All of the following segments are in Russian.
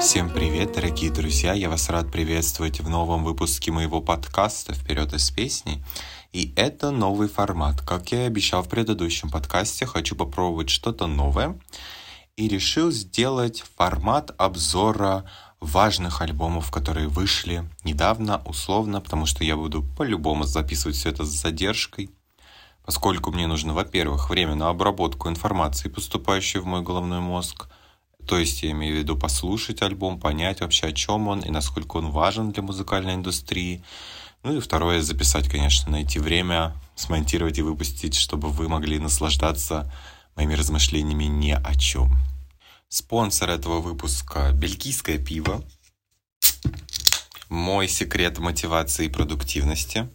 Всем привет, дорогие друзья! Я вас рад приветствовать в новом выпуске моего подкаста «Вперед из песней». И это новый формат. Как я и обещал в предыдущем подкасте, хочу попробовать что-то новое. И решил сделать формат обзора важных альбомов, которые вышли недавно, условно, потому что я буду по-любому записывать все это с задержкой, поскольку мне нужно, во-первых, время на обработку информации, поступающей в мой головной мозг, то есть я имею в виду послушать альбом, понять вообще, о чем он и насколько он важен для музыкальной индустрии. Ну и второе, записать, конечно, найти время, смонтировать и выпустить, чтобы вы могли наслаждаться моими размышлениями ни о чем. Спонсор этого выпуска – бельгийское пиво. Мой секрет мотивации и продуктивности.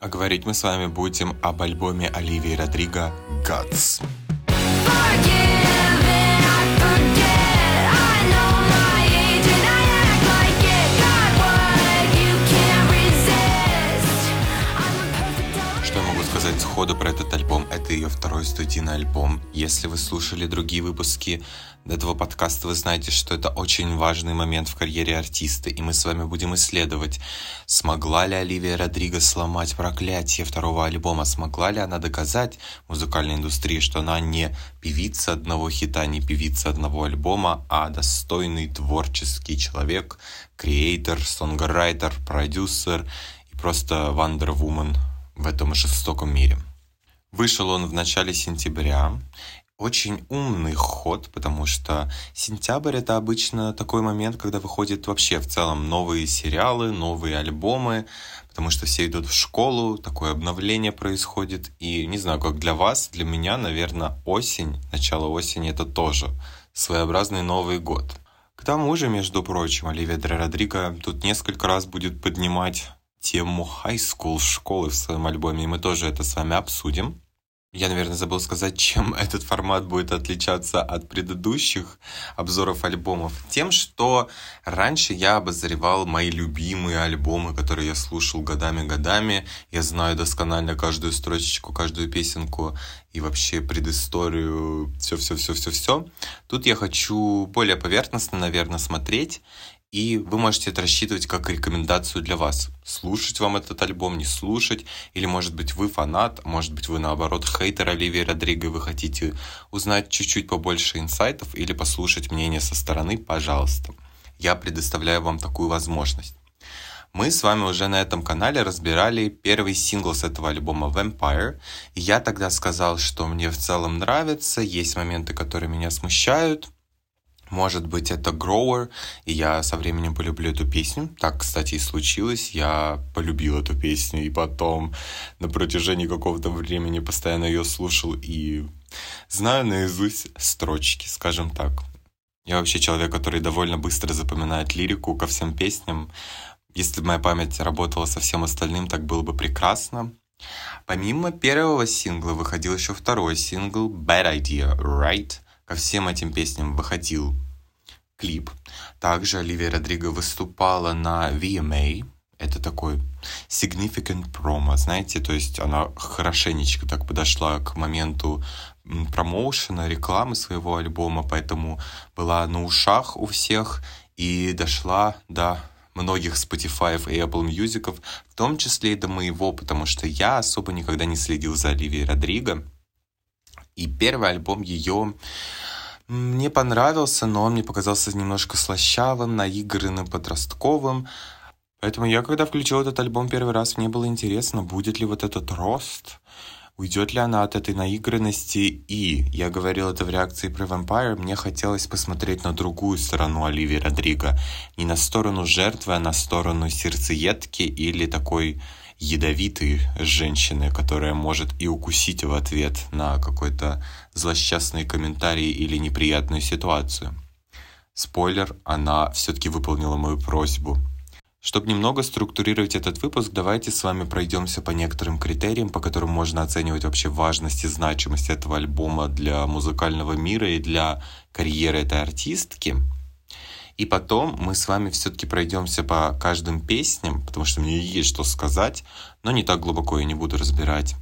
А говорить мы с вами будем об альбоме Оливии Родриго «Guts». сказать сходу про этот альбом. Это ее второй студийный альбом. Если вы слушали другие выпуски этого подкаста, вы знаете, что это очень важный момент в карьере артиста. И мы с вами будем исследовать, смогла ли Оливия Родриго сломать проклятие второго альбома, смогла ли она доказать музыкальной индустрии, что она не певица одного хита, не певица одного альбома, а достойный творческий человек, креатор, сонграйтер, продюсер и просто Wonder в этом жестоком мире. Вышел он в начале сентября. Очень умный ход, потому что сентябрь это обычно такой момент, когда выходят вообще в целом новые сериалы, новые альбомы, потому что все идут в школу, такое обновление происходит. И не знаю, как для вас, для меня, наверное, осень, начало осени это тоже своеобразный Новый год. К тому же, между прочим, Оливия Дре Родриго тут несколько раз будет поднимать тему high school школы в своем альбоме, и мы тоже это с вами обсудим. Я, наверное, забыл сказать, чем этот формат будет отличаться от предыдущих обзоров альбомов. Тем, что раньше я обозревал мои любимые альбомы, которые я слушал годами-годами. Я знаю досконально каждую строчечку, каждую песенку и вообще предысторию, все-все-все-все-все. Тут я хочу более поверхностно, наверное, смотреть и вы можете это рассчитывать как рекомендацию для вас. Слушать вам этот альбом, не слушать, или может быть вы фанат, может быть вы наоборот хейтер Оливии Родриго, и вы хотите узнать чуть-чуть побольше инсайтов или послушать мнение со стороны, пожалуйста. Я предоставляю вам такую возможность. Мы с вами уже на этом канале разбирали первый сингл с этого альбома Vampire. И я тогда сказал, что мне в целом нравится, есть моменты, которые меня смущают, может быть, это Grower, и я со временем полюблю эту песню. Так, кстати, и случилось. Я полюбил эту песню, и потом на протяжении какого-то времени постоянно ее слушал и знаю наизусть строчки, скажем так. Я вообще человек, который довольно быстро запоминает лирику ко всем песням. Если бы моя память работала со всем остальным, так было бы прекрасно. Помимо первого сингла выходил еще второй сингл Bad Idea, Right? Ко всем этим песням выходил клип. Также Оливия Родриго выступала на VMA. Это такой significant promo, знаете, то есть она хорошенечко так подошла к моменту промоушена, рекламы своего альбома, поэтому была на ушах у всех и дошла до многих Spotify и Apple Music, в том числе и до моего, потому что я особо никогда не следил за Оливией Родриго. И первый альбом ее мне понравился, но он мне показался немножко слащавым, наигранным, подростковым. Поэтому я, когда включил этот альбом первый раз, мне было интересно, будет ли вот этот рост, уйдет ли она от этой наигранности. И я говорил это в реакции про Vampire, мне хотелось посмотреть на другую сторону Оливии Родриго. Не на сторону жертвы, а на сторону сердцеедки или такой ядовитой женщины, которая может и укусить в ответ на какой-то злосчастный комментарий или неприятную ситуацию. Спойлер, она все-таки выполнила мою просьбу. Чтобы немного структурировать этот выпуск, давайте с вами пройдемся по некоторым критериям, по которым можно оценивать вообще важность и значимость этого альбома для музыкального мира и для карьеры этой артистки – и потом мы с вами все-таки пройдемся по каждым песням, потому что мне есть что сказать, но не так глубоко я не буду разбирать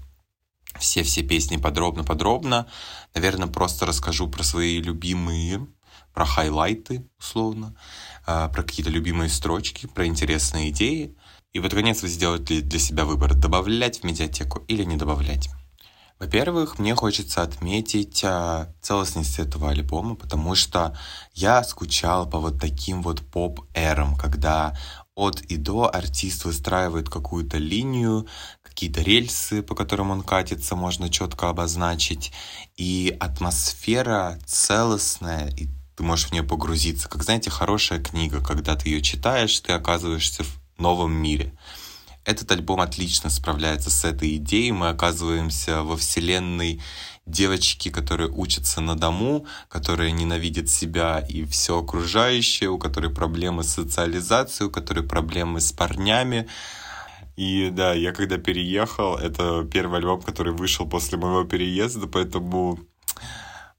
все-все песни подробно-подробно. Наверное, просто расскажу про свои любимые, про хайлайты, условно, а, про какие-то любимые строчки, про интересные идеи. И под конец вы сделаете для себя выбор, добавлять в медиатеку или не добавлять. Во-первых, мне хочется отметить а, целостность этого альбома, потому что я скучал по вот таким вот поп-эрам, когда от и до артист выстраивает какую-то линию, какие-то рельсы, по которым он катится, можно четко обозначить, и атмосфера целостная, и ты можешь в нее погрузиться. Как, знаете, хорошая книга, когда ты ее читаешь, ты оказываешься в новом мире. Этот альбом отлично справляется с этой идеей. Мы оказываемся во вселенной девочки, которые учатся на дому, которые ненавидят себя и все окружающее, у которой проблемы с социализацией, у которой проблемы с парнями. И да, я когда переехал, это первый альбом, который вышел после моего переезда, поэтому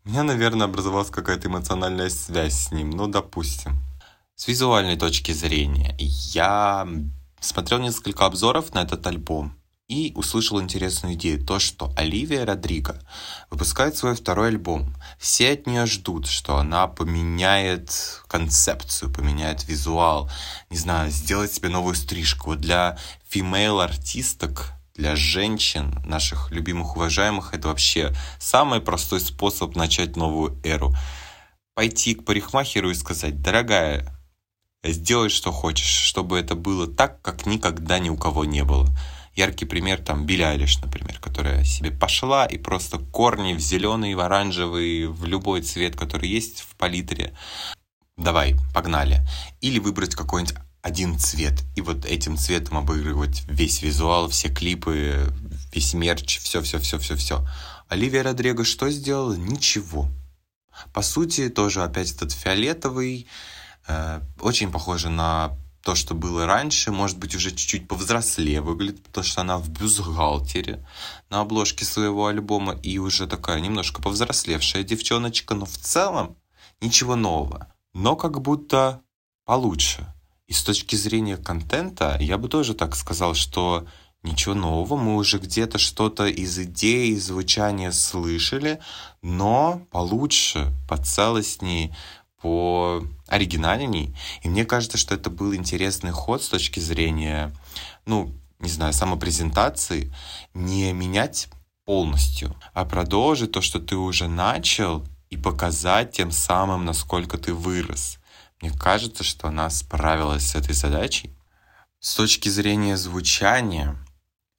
у меня, наверное, образовалась какая-то эмоциональная связь с ним, ну, допустим. С визуальной точки зрения, я смотрел несколько обзоров на этот альбом и услышал интересную идею. То, что Оливия Родриго выпускает свой второй альбом. Все от нее ждут, что она поменяет концепцию, поменяет визуал, не знаю, сделает себе новую стрижку. Для фимейл-артисток, для женщин, наших любимых, уважаемых, это вообще самый простой способ начать новую эру. Пойти к парикмахеру и сказать, дорогая, сделай, что хочешь, чтобы это было так, как никогда ни у кого не было. Яркий пример там Билли Айлиш, например, которая себе пошла и просто корни в зеленый, в оранжевый, в любой цвет, который есть в палитре. Давай, погнали. Или выбрать какой-нибудь один цвет. И вот этим цветом обыгрывать весь визуал, все клипы, весь мерч, все-все-все-все-все. Оливия Родриго что сделала? Ничего. По сути, тоже опять этот фиолетовый, очень похоже на то, что было раньше, может быть, уже чуть-чуть повзрослее выглядит, потому что она в бюстгальтере на обложке своего альбома. И уже такая немножко повзрослевшая девчоночка, но в целом ничего нового, но как будто получше. И с точки зрения контента, я бы тоже так сказал, что ничего нового, мы уже где-то что-то из идеи, звучания слышали, но получше, поцелостнее, по оригинальней. И мне кажется, что это был интересный ход с точки зрения, ну, не знаю, самопрезентации, не менять полностью, а продолжить то, что ты уже начал, и показать тем самым, насколько ты вырос. Мне кажется, что она справилась с этой задачей. С точки зрения звучания,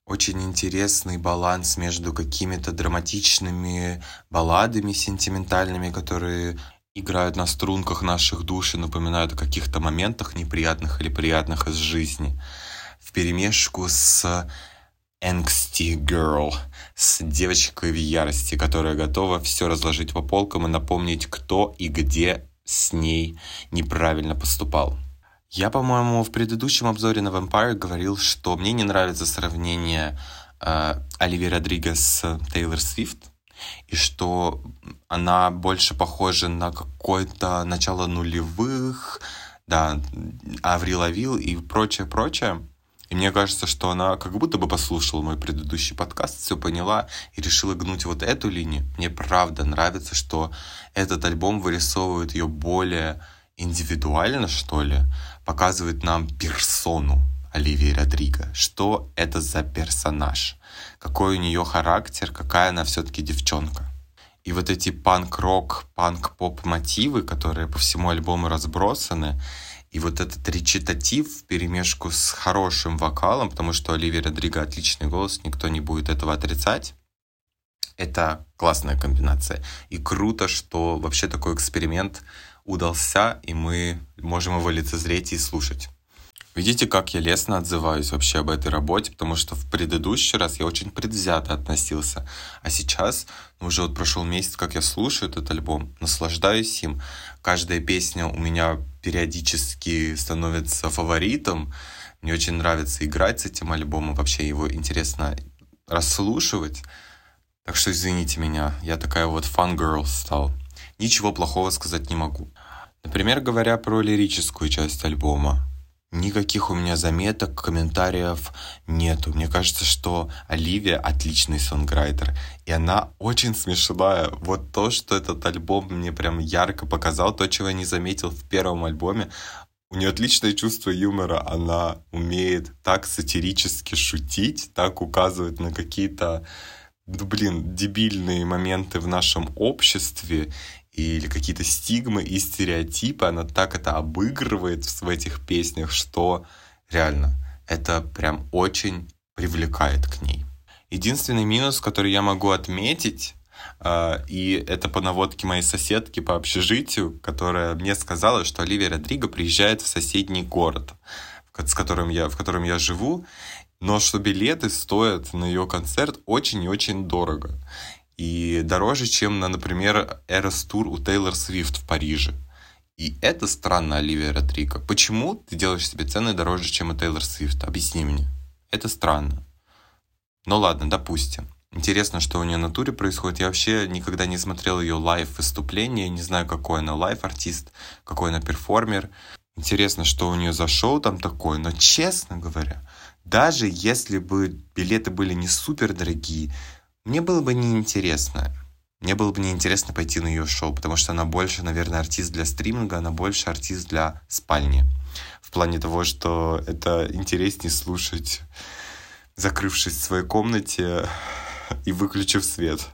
очень интересный баланс между какими-то драматичными балладами сентиментальными, которые играют на струнках наших душ и напоминают о каких-то моментах неприятных или приятных из жизни. В перемешку с Angsty Girl, с девочкой в ярости, которая готова все разложить по полкам и напомнить, кто и где с ней неправильно поступал. Я, по-моему, в предыдущем обзоре на Vampire говорил, что мне не нравится сравнение э, Оливии Родригес с Тейлор Свифт, и что она больше похожа на какое-то начало нулевых, да, Аври Лавил и прочее, прочее. И мне кажется, что она как будто бы послушала мой предыдущий подкаст, все поняла и решила гнуть вот эту линию. Мне правда нравится, что этот альбом вырисовывает ее более индивидуально, что ли, показывает нам персону Оливии Родриго. Что это за персонаж? Какой у нее характер? Какая она все-таки девчонка? И вот эти панк-рок, панк-поп мотивы, которые по всему альбому разбросаны, и вот этот речитатив в перемешку с хорошим вокалом, потому что Оливия Родриго отличный голос, никто не будет этого отрицать. Это классная комбинация. И круто, что вообще такой эксперимент удался, и мы можем его лицезреть и слушать. Видите, как я лестно отзываюсь вообще об этой работе, потому что в предыдущий раз я очень предвзято относился, а сейчас, ну, уже вот прошел месяц, как я слушаю этот альбом, наслаждаюсь им. Каждая песня у меня периодически становится фаворитом. Мне очень нравится играть с этим альбомом, вообще его интересно расслушивать. Так что извините меня, я такая вот фан-герл стал. Ничего плохого сказать не могу. Например, говоря про лирическую часть альбома, Никаких у меня заметок, комментариев нету. Мне кажется, что Оливия отличный сонграйтер. И она очень смешная. Вот то, что этот альбом мне прям ярко показал, то, чего я не заметил в первом альбоме, у нее отличное чувство юмора, она умеет так сатирически шутить, так указывать на какие-то, ну, блин, дебильные моменты в нашем обществе или какие-то стигмы и стереотипы, она так это обыгрывает в этих песнях, что реально это прям очень привлекает к ней. Единственный минус, который я могу отметить, а, и это по наводке моей соседки по общежитию, которая мне сказала, что Оливия Родриго приезжает в соседний город, с которым я, в котором я живу, но что билеты стоят на ее концерт очень и очень дорого. И дороже, чем на, например, Eras Tour у Тейлор Свифт в Париже. И это странно, Оливия Родриго. Почему ты делаешь себе цены дороже, чем у Тейлор Свифт? Объясни мне. Это странно. Ну ладно, допустим. Интересно, что у нее на туре происходит. Я вообще никогда не смотрел ее live выступление, не знаю, какой она live артист, какой она перформер. Интересно, что у нее за шоу там такое, но честно говоря, даже если бы билеты были не супер дорогие, мне было бы неинтересно. Мне было бы неинтересно пойти на ее шоу, потому что она больше, наверное, артист для стриминга, она больше артист для спальни. В плане того, что это интереснее слушать, закрывшись в своей комнате, и выключив свет.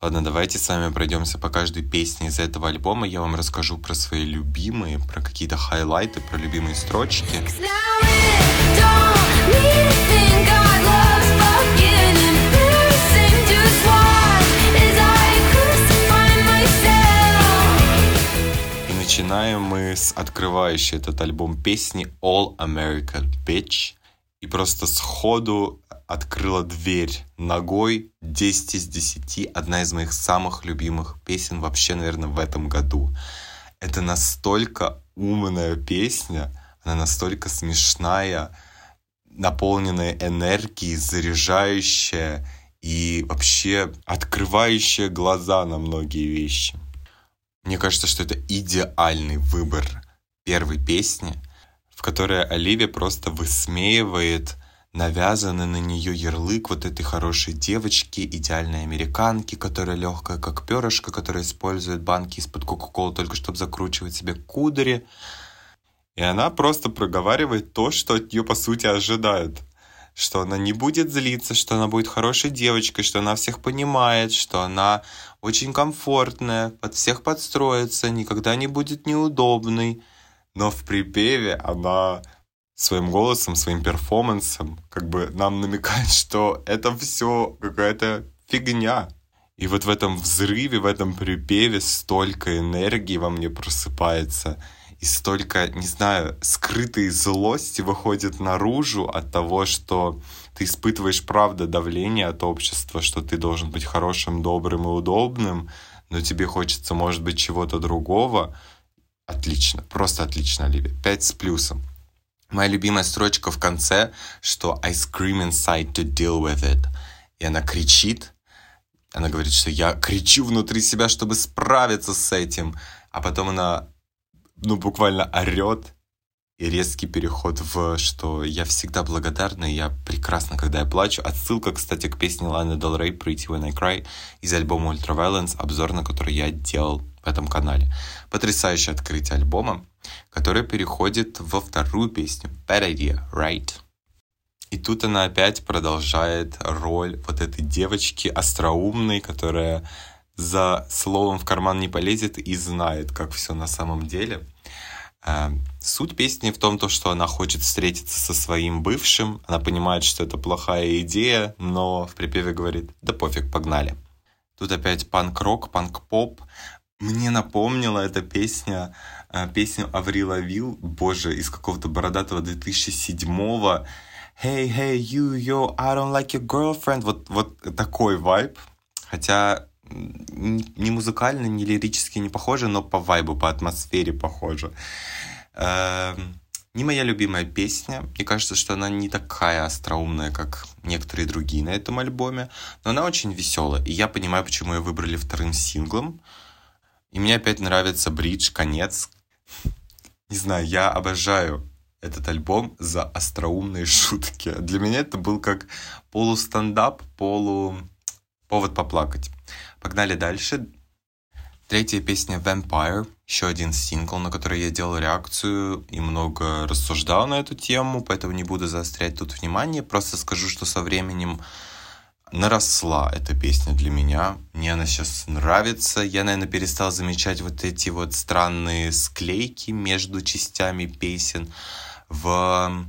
Ладно, давайте с вами пройдемся по каждой песне из этого альбома. Я вам расскажу про свои любимые, про какие-то хайлайты, про любимые строчки. И начинаем мы с открывающей этот альбом песни All American Bitch. И просто сходу открыла дверь ногой 10 из 10. Одна из моих самых любимых песен вообще, наверное, в этом году. Это настолько умная песня, она настолько смешная, наполненная энергией, заряжающая и вообще открывающая глаза на многие вещи. Мне кажется, что это идеальный выбор первой песни, в которой Оливия просто высмеивает навязанный на нее ярлык вот этой хорошей девочки, идеальной американки, которая легкая как перышко, которая использует банки из-под Кока-Колы только чтобы закручивать себе кудри. И она просто проговаривает то, что от нее по сути ожидают. Что она не будет злиться, что она будет хорошей девочкой, что она всех понимает, что она очень комфортная, под всех подстроится, никогда не будет неудобной. Но в припеве она своим голосом, своим перформансом, как бы нам намекает, что это все какая-то фигня. И вот в этом взрыве, в этом припеве столько энергии во мне просыпается, и столько, не знаю, скрытой злости выходит наружу от того, что ты испытываешь, правда, давление от общества, что ты должен быть хорошим, добрым и удобным, но тебе хочется, может быть, чего-то другого. Отлично, просто отлично, Оливия. Пять с плюсом. Моя любимая строчка в конце, что I scream inside to deal with it. И она кричит, она говорит, что я кричу внутри себя, чтобы справиться с этим. А потом она, ну, буквально орет. И резкий переход в, что я всегда благодарна, и я прекрасна, когда я плачу. Отсылка, кстати, к песне Ланы Del Rey «Pretty When I Cry» из альбома Ultraviolence, обзор на который я делал в этом канале. Потрясающее открытие альбома которая переходит во вторую песню Bad Idea, Right? И тут она опять продолжает роль вот этой девочки остроумной, которая за словом в карман не полезет и знает, как все на самом деле. А, суть песни в том, что она хочет встретиться со своим бывшим, она понимает, что это плохая идея, но в припеве говорит, да пофиг, погнали. Тут опять панк-рок, панк-поп. Мне напомнила эта песня а, песню Аврил Лавил, боже, из какого-то бородатого 2007-го. Hey, hey, you, yo, I don't like your girlfriend. Вот, вот такой вайб. Хотя ни музыкально, ни лирически не похоже, но по вайбу, по атмосфере похоже. Эм, не моя любимая песня. Мне кажется, что она не такая остроумная, как некоторые другие на этом альбоме. Но она очень веселая. И я понимаю, почему ее выбрали вторым синглом. И мне опять нравится бридж, конец, не знаю, я обожаю этот альбом за остроумные шутки. Для меня это был как полустендап, полу повод поплакать. Погнали дальше. Третья песня Vampire, еще один сингл, на который я делал реакцию и много рассуждал на эту тему, поэтому не буду заострять тут внимание, просто скажу, что со временем наросла эта песня для меня. Мне она сейчас нравится. Я, наверное, перестал замечать вот эти вот странные склейки между частями песен. В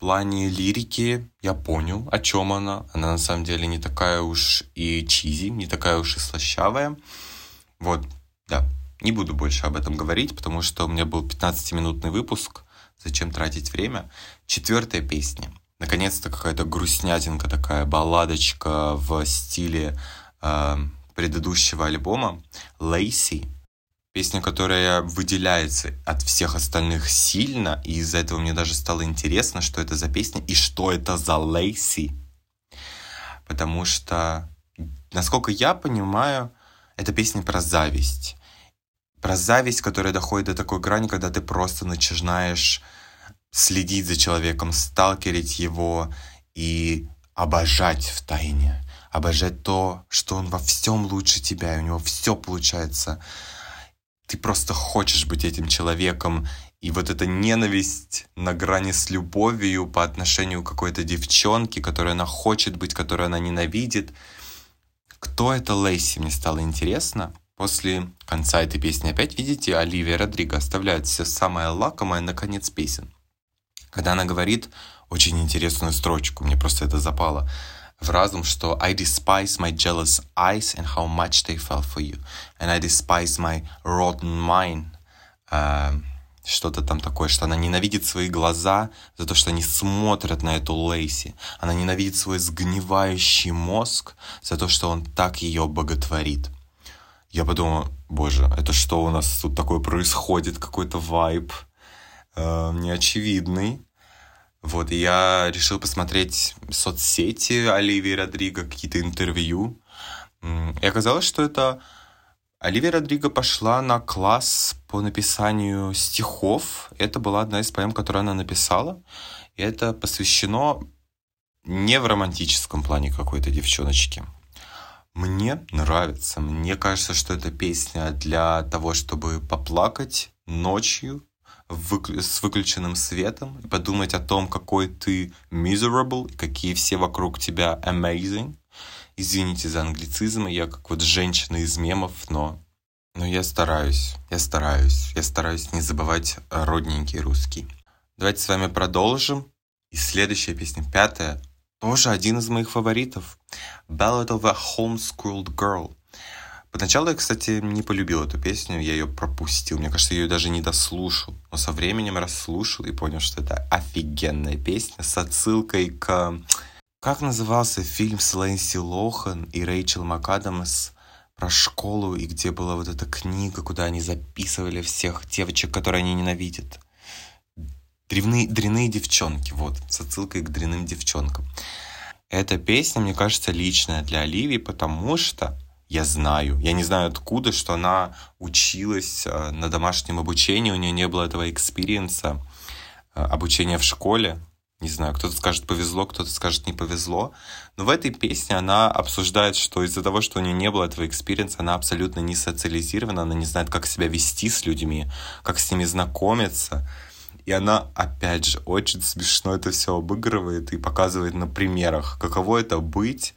плане лирики я понял, о чем она. Она на самом деле не такая уж и чизи, не такая уж и слащавая. Вот, да. Не буду больше об этом говорить, потому что у меня был 15-минутный выпуск. Зачем тратить время? Четвертая песня. Наконец-то какая-то грустнятинка такая, балладочка в стиле э, предыдущего альбома. Лейси. Песня, которая выделяется от всех остальных сильно, и из-за этого мне даже стало интересно, что это за песня и что это за Лейси. Потому что, насколько я понимаю, это песня про зависть. Про зависть, которая доходит до такой грани, когда ты просто начинаешь следить за человеком, сталкерить его и обожать в тайне. Обожать то, что он во всем лучше тебя, и у него все получается. Ты просто хочешь быть этим человеком, и вот эта ненависть на грани с любовью по отношению к какой-то девчонке, которой она хочет быть, которую она ненавидит — кто это Лейси, мне стало интересно. После конца этой песни опять, видите, Оливия Родриго оставляет все самое лакомое на конец песен. Когда она говорит очень интересную строчку, мне просто это запало в разум, что I despise my jealous eyes and how much they fell for you. And I despise my rotten mind. Uh, что-то там такое, что она ненавидит свои глаза за то, что они смотрят на эту Лейси. Она ненавидит свой сгнивающий мозг за то, что он так ее боготворит. Я подумал, боже, это что у нас тут такое происходит, какой-то вайб э, неочевидный. Вот, и я решил посмотреть соцсети Оливии Родриго, какие-то интервью. И оказалось, что это Оливия Родриго пошла на класс по написанию стихов. Это была одна из поэм, которую она написала. И это посвящено не в романтическом плане какой-то девчоночке. Мне нравится. Мне кажется, что эта песня для того, чтобы поплакать ночью с выключенным светом и подумать о том, какой ты miserable, какие все вокруг тебя amazing. Извините за англицизм, я как вот женщина из мемов, но, но я стараюсь, я стараюсь, я стараюсь не забывать родненький русский. Давайте с вами продолжим. И следующая песня, пятая, тоже один из моих фаворитов. Ballad of a Homeschooled Girl. Поначалу я, кстати, не полюбил эту песню, я ее пропустил. Мне кажется, я ее даже не дослушал. Но со временем расслушал и понял, что это офигенная песня с отсылкой к как назывался фильм с Лэнси Лохан и Рэйчел МакАдамс про школу, и где была вот эта книга, куда они записывали всех девочек, которые они ненавидят? Древные, дряные девчонки, вот, с отсылкой к дряным девчонкам. Эта песня, мне кажется, личная для Оливии, потому что я знаю, я не знаю откуда, что она училась э, на домашнем обучении, у нее не было этого experience а э, обучения в школе, не знаю, кто-то скажет повезло, кто-то скажет не повезло. Но в этой песне она обсуждает, что из-за того, что у нее не было этого experience а, она абсолютно не социализирована, она не знает, как себя вести с людьми, как с ними знакомиться. И она, опять же, очень смешно это все обыгрывает и показывает на примерах, каково это быть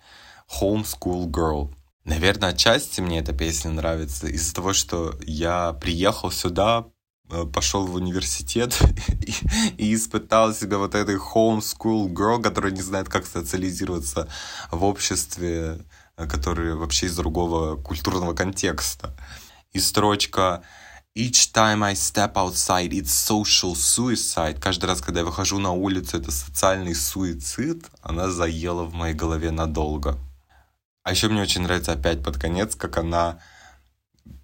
homeschool girl. Наверное, отчасти мне эта песня нравится из-за того, что я приехал сюда Э, пошел в университет и, испытал себя вот этой homeschool girl, которая не знает, как социализироваться в обществе, э, который вообще из другого культурного контекста. И строчка Each time I step outside, it's social suicide. Каждый раз, когда я выхожу на улицу, это социальный суицид. Она заела в моей голове надолго. А еще мне очень нравится опять под конец, как она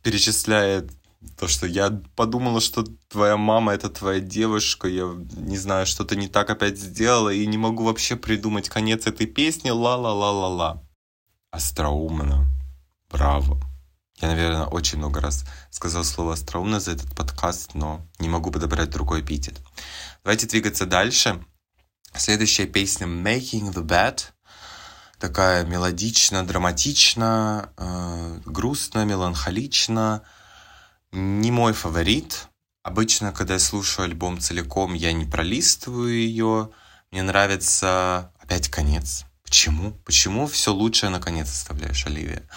перечисляет то, что я подумала, что твоя мама это твоя девушка, я не знаю, что-то не так опять сделала, и не могу вообще придумать конец этой песни, ла-ла-ла-ла-ла. Остроумно. Браво. Я, наверное, очень много раз сказал слово «остроумно» за этот подкаст, но не могу подобрать другой эпитет. Давайте двигаться дальше. Следующая песня «Making the Bed». Такая мелодично, драматично, э, грустно, меланхолично. Не мой фаворит. Обычно, когда я слушаю альбом целиком, я не пролистываю ее. Мне нравится опять конец. Почему? Почему все лучшее наконец оставляешь, Оливия?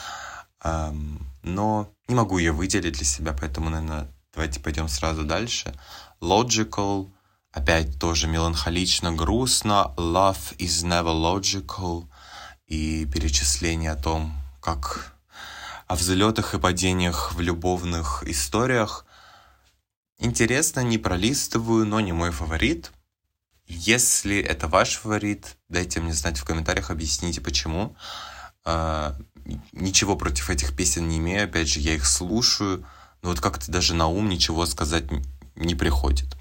Эм, но не могу ее выделить для себя, поэтому, наверное, давайте пойдем сразу дальше. Logical, опять тоже меланхолично, грустно. Love is never logical. И перечисление о том, как о взлетах и падениях в любовных историях. Интересно, не пролистываю, но не мой фаворит. Если это ваш фаворит, дайте мне знать в комментариях, объясните почему. А, ничего против этих песен не имею, опять же, я их слушаю, но вот как-то даже на ум ничего сказать не приходит.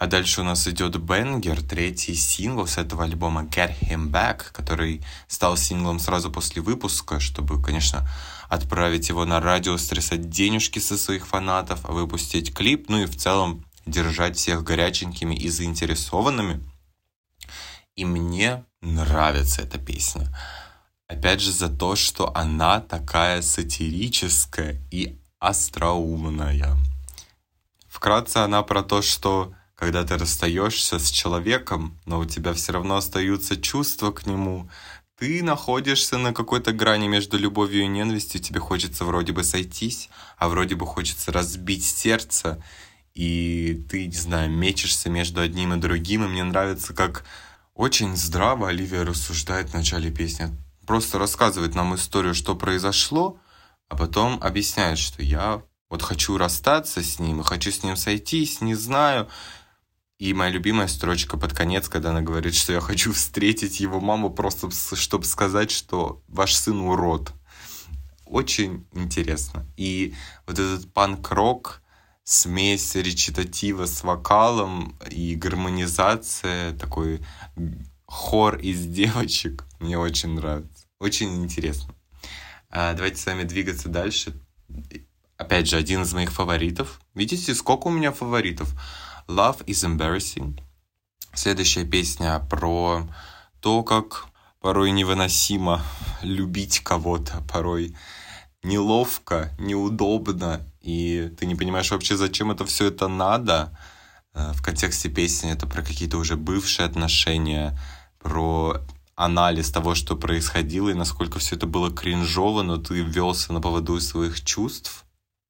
А дальше у нас идет Бенгер, третий сингл с этого альбома Get Him Back, который стал синглом сразу после выпуска, чтобы, конечно, отправить его на радио, стрессать денежки со своих фанатов, выпустить клип, ну и в целом держать всех горяченькими и заинтересованными. И мне нравится эта песня. Опять же за то, что она такая сатирическая и остроумная. Вкратце она про то, что когда ты расстаешься с человеком, но у тебя все равно остаются чувства к нему, ты находишься на какой-то грани между любовью и ненавистью, тебе хочется вроде бы сойтись, а вроде бы хочется разбить сердце, и ты, не знаю, мечешься между одним и другим, и мне нравится, как очень здраво Оливия рассуждает в начале песни просто рассказывает нам историю, что произошло, а потом объясняет, что я вот хочу расстаться с ним, и хочу с ним сойтись, не знаю. И моя любимая строчка под конец, когда она говорит, что я хочу встретить его маму просто, чтобы сказать, что ваш сын урод. Очень интересно. И вот этот панк-рок, смесь речитатива с вокалом и гармонизация, такой хор из девочек, мне очень нравится. Очень интересно. А, давайте с вами двигаться дальше. Опять же, один из моих фаворитов. Видите, сколько у меня фаворитов? Love is embarrassing. Следующая песня про то, как порой невыносимо любить кого-то, порой неловко, неудобно, и ты не понимаешь вообще, зачем это все это надо. А, в контексте песни это про какие-то уже бывшие отношения, про анализ того, что происходило, и насколько все это было кринжово, но ты велся на поводу своих чувств.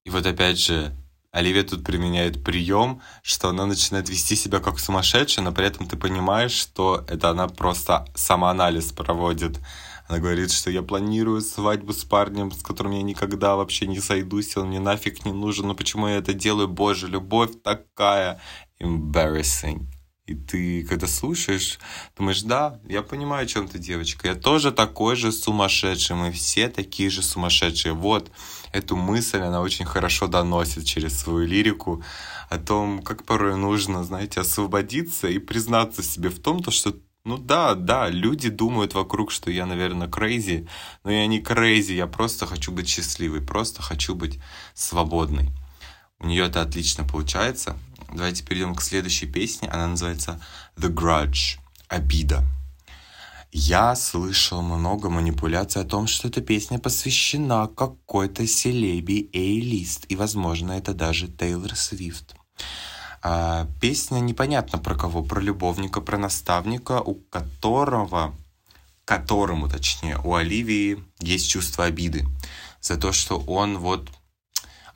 И вот опять же, Оливия тут применяет прием, что она начинает вести себя как сумасшедшая, но при этом ты понимаешь, что это она просто самоанализ проводит. Она говорит, что я планирую свадьбу с парнем, с которым я никогда вообще не сойдусь, он мне нафиг не нужен, но почему я это делаю? Боже, любовь такая embarrassing. И ты, когда слушаешь, думаешь, да, я понимаю, о чем ты, девочка. Я тоже такой же сумасшедший. Мы все такие же сумасшедшие. Вот эту мысль она очень хорошо доносит через свою лирику о том, как порой нужно, знаете, освободиться и признаться себе в том, то, что ну да, да, люди думают вокруг, что я, наверное, crazy, но я не crazy, я просто хочу быть счастливой, просто хочу быть свободной. У нее это отлично получается. Давайте перейдем к следующей песне. Она называется The Grudge. Обида. Я слышал много манипуляций о том, что эта песня посвящена какой-то селеби A-лист, и, возможно, это даже Тейлор Свифт. А, песня непонятно про кого, про любовника, про наставника, у которого, которому, точнее, у Оливии есть чувство обиды за то, что он вот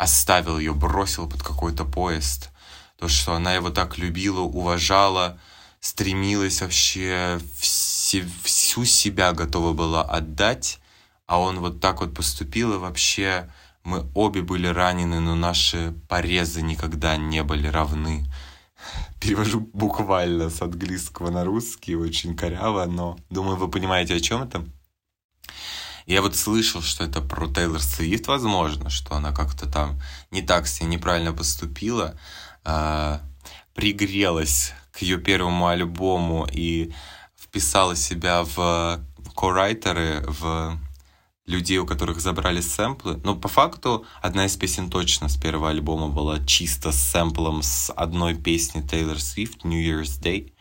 оставил ее, бросил под какой-то поезд, то, что она его так любила, уважала, стремилась вообще все, всю себя готова была отдать, а он вот так вот поступил, и вообще мы обе были ранены, но наши порезы никогда не были равны. Перевожу буквально с английского на русский, очень коряво, но думаю, вы понимаете, о чем это. Я вот слышал, что это про Тейлор Свифт, возможно, что она как-то там не так с ней неправильно поступила, э, пригрелась к ее первому альбому и вписала себя в коррайтеры, в людей, у которых забрали сэмплы. Но по факту одна из песен точно с первого альбома была чисто с сэмплом с одной песни Taylor Swift «New Year's Day».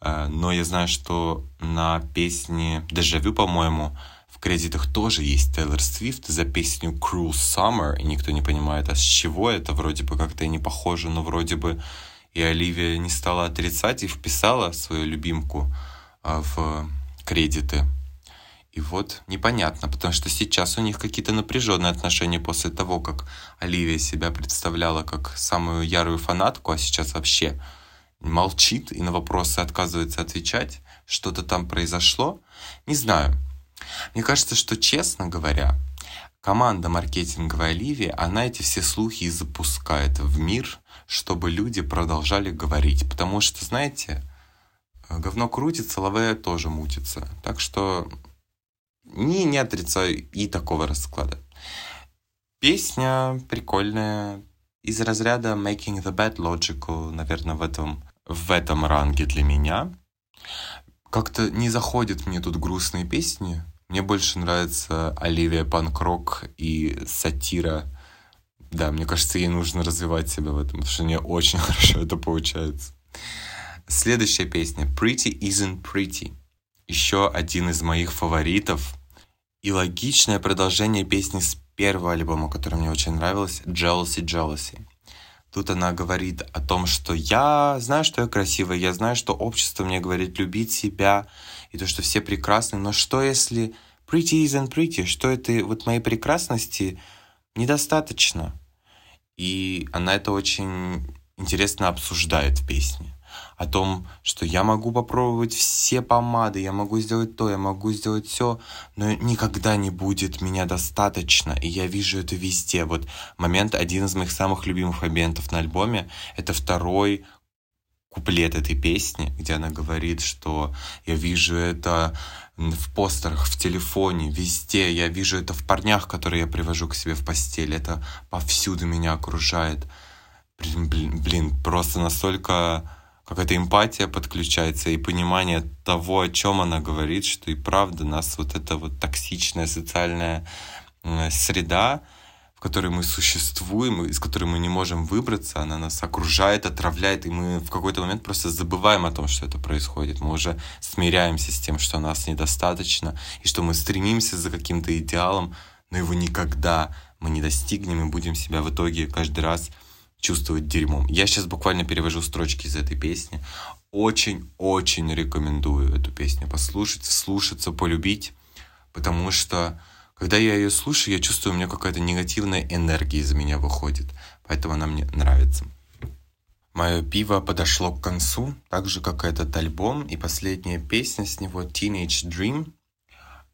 Э, но я знаю, что на песне «Дежавю», по-моему, кредитах тоже есть Taylor Swift за песню «Cruel Summer», и никто не понимает, а с чего это, вроде бы как-то не похоже, но вроде бы и Оливия не стала отрицать и вписала свою любимку э, в кредиты. И вот непонятно, потому что сейчас у них какие-то напряженные отношения после того, как Оливия себя представляла как самую ярую фанатку, а сейчас вообще молчит и на вопросы отказывается отвечать. Что-то там произошло. Не знаю. Мне кажется, что, честно говоря, команда маркетинговой Оливии, она эти все слухи и запускает в мир, чтобы люди продолжали говорить. Потому что, знаете, говно крутится, лавея тоже мутится. Так что не, не отрицаю и такого расклада. Песня прикольная, из разряда Making the Bad Logical, наверное, в этом, в этом ранге для меня. Как-то не заходят мне тут грустные песни. Мне больше нравится Оливия Панкрок и сатира. Да, мне кажется, ей нужно развивать себя в этом, потому что мне очень хорошо это получается. Следующая песня Pretty Isn't Pretty. Еще один из моих фаворитов и логичное продолжение песни с первого альбома, который мне очень нравился, Jealousy Jealousy. Тут она говорит о том, что я знаю, что я красивая, я знаю, что общество мне говорит любить себя, и то, что все прекрасны, но что если pretty isn't pretty, что это вот моей прекрасности недостаточно? И она это очень интересно обсуждает в песне о том, что я могу попробовать все помады, я могу сделать то, я могу сделать все, но никогда не будет меня достаточно, и я вижу это везде. Вот момент, один из моих самых любимых моментов на альбоме, это второй куплет этой песни, где она говорит, что я вижу это в постерах, в телефоне, везде, я вижу это в парнях, которые я привожу к себе в постель, это повсюду меня окружает. Блин, блин, блин просто настолько какая-то эмпатия подключается и понимание того, о чем она говорит, что и правда нас вот эта вот токсичная социальная среда, которой мы существуем, из которой мы не можем выбраться, она нас окружает, отравляет, и мы в какой-то момент просто забываем о том, что это происходит. Мы уже смиряемся с тем, что нас недостаточно, и что мы стремимся за каким-то идеалом, но его никогда мы не достигнем и будем себя в итоге каждый раз чувствовать дерьмом. Я сейчас буквально перевожу строчки из этой песни. Очень-очень рекомендую эту песню послушать, слушаться, полюбить, потому что когда я ее слушаю, я чувствую, у меня какая-то негативная энергия из меня выходит, поэтому она мне нравится. Мое пиво подошло к концу, так же, как и этот альбом, и последняя песня с него Teenage Dream.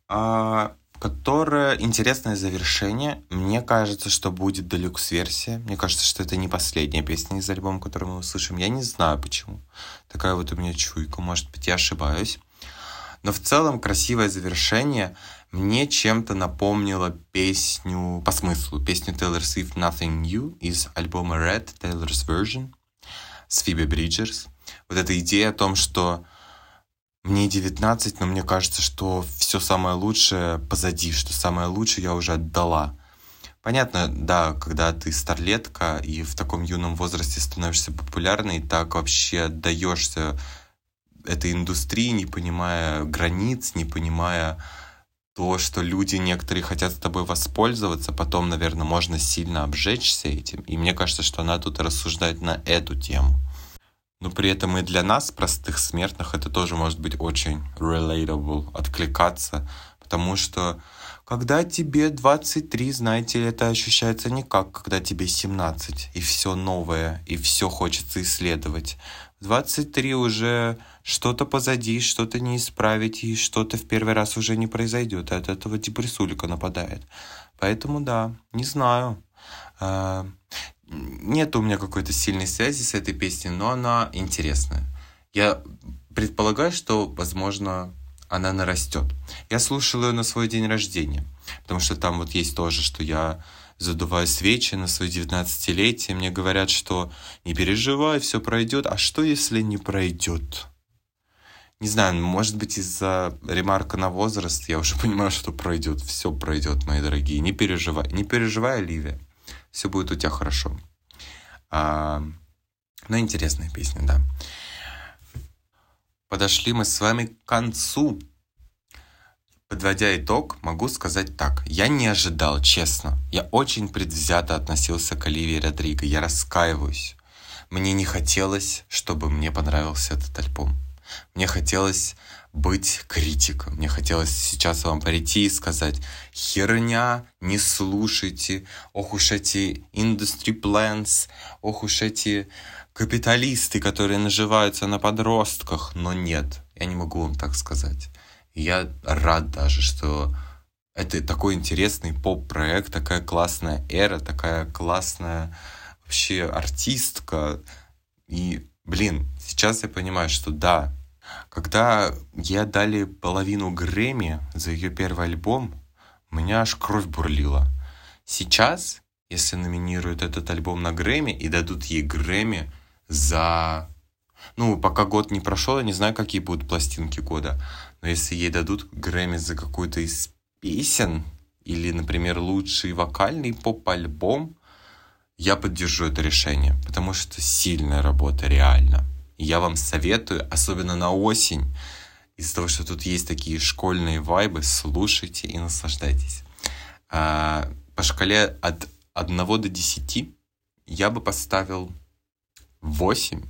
А, которая интересное завершение. Мне кажется, что будет делюкс-версия. Мне кажется, что это не последняя песня из альбома, которую мы услышим. Я не знаю почему. Такая вот у меня чуйка. Может быть, я ошибаюсь. Но в целом красивое завершение мне чем-то напомнило песню по смыслу, песню Taylor Swift Nothing New из альбома Red, Taylor's Version с Фиби Бриджерс. Вот эта идея о том, что мне 19, но мне кажется, что все самое лучшее позади, что самое лучшее я уже отдала. Понятно, да, когда ты старлетка и в таком юном возрасте становишься популярной, так вообще отдаешься этой индустрии, не понимая границ, не понимая то, что люди некоторые хотят с тобой воспользоваться, потом, наверное, можно сильно обжечься этим. И мне кажется, что она тут рассуждает на эту тему. Но при этом и для нас, простых смертных, это тоже может быть очень relatable, откликаться, потому что когда тебе 23, знаете, это ощущается не как, когда тебе 17, и все новое, и все хочется исследовать. В 23 уже что-то позади, что-то не исправить, и что-то в первый раз уже не произойдет, от этого депрессулика нападает. Поэтому да, не знаю. А, нет у меня какой-то сильной связи с этой песней, но она интересная. Я предполагаю, что, возможно, она нарастет. Я слушал ее на свой день рождения, потому что там вот есть тоже, что я задуваю свечи на свое 19-летие, мне говорят, что не переживай, все пройдет. А что, если не пройдет? Не знаю, может быть, из-за ремарка на возраст я уже понимаю, что пройдет. Все пройдет, мои дорогие. Не переживай. Не переживай, Оливия. Все будет у тебя хорошо. А, ну, интересная песня, да. Подошли мы с вами к концу. Подводя итог, могу сказать так. Я не ожидал, честно. Я очень предвзято относился к Оливии Родриго. Я раскаиваюсь. Мне не хотелось, чтобы мне понравился этот альбом. Мне хотелось быть критиком. Мне хотелось сейчас вам прийти и сказать, херня, не слушайте, ох уж эти industry plans, ох уж эти капиталисты, которые наживаются на подростках. Но нет, я не могу вам так сказать. Я рад даже, что это такой интересный поп-проект, такая классная эра, такая классная вообще артистка. И, блин, сейчас я понимаю, что да, когда я дали половину Грэмми за ее первый альбом, у меня аж кровь бурлила. Сейчас, если номинируют этот альбом на Грэмми и дадут ей Грэмми за... Ну, пока год не прошел, я не знаю, какие будут пластинки года. Но если ей дадут Грэмми за какую-то из песен, или, например, лучший вокальный поп-альбом, я поддержу это решение, потому что сильная работа, реально. Я вам советую, особенно на осень, из-за того, что тут есть такие школьные вайбы, слушайте и наслаждайтесь. А, по шкале от 1 до 10 я бы поставил 8,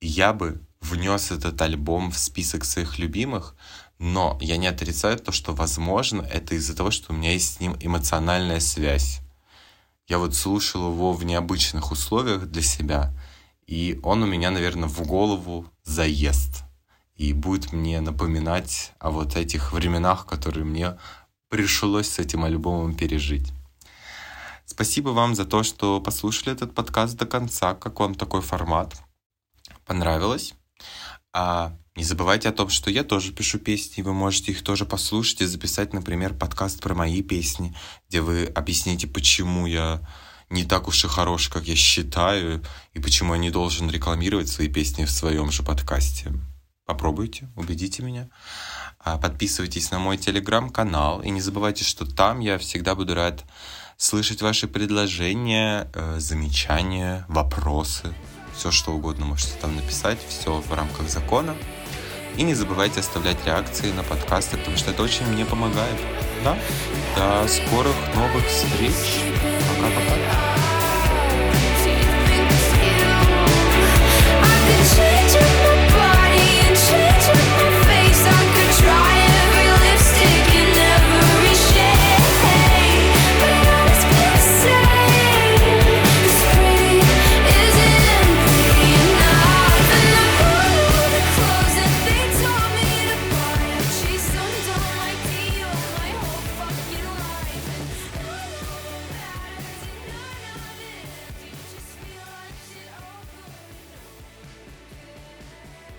и я бы внес этот альбом в список своих любимых, но я не отрицаю то, что, возможно, это из-за того, что у меня есть с ним эмоциональная связь. Я вот слушал его в необычных условиях для себя, и он у меня, наверное, в голову заест. И будет мне напоминать о вот этих временах, которые мне пришлось с этим альбомом пережить. Спасибо вам за то, что послушали этот подкаст до конца. Как вам такой формат? Понравилось? А не забывайте о том, что я тоже пишу песни, вы можете их тоже послушать и записать, например, подкаст про мои песни, где вы объясните, почему я не так уж и хорош, как я считаю, и почему я не должен рекламировать свои песни в своем же подкасте. Попробуйте, убедите меня. А, подписывайтесь на мой телеграм-канал и не забывайте, что там я всегда буду рад слышать ваши предложения, э, замечания, вопросы, все что угодно можете там написать, все в рамках закона. И не забывайте оставлять реакции на подкасты, потому что это очень мне помогает. Да? До скорых новых встреч. Пока-пока.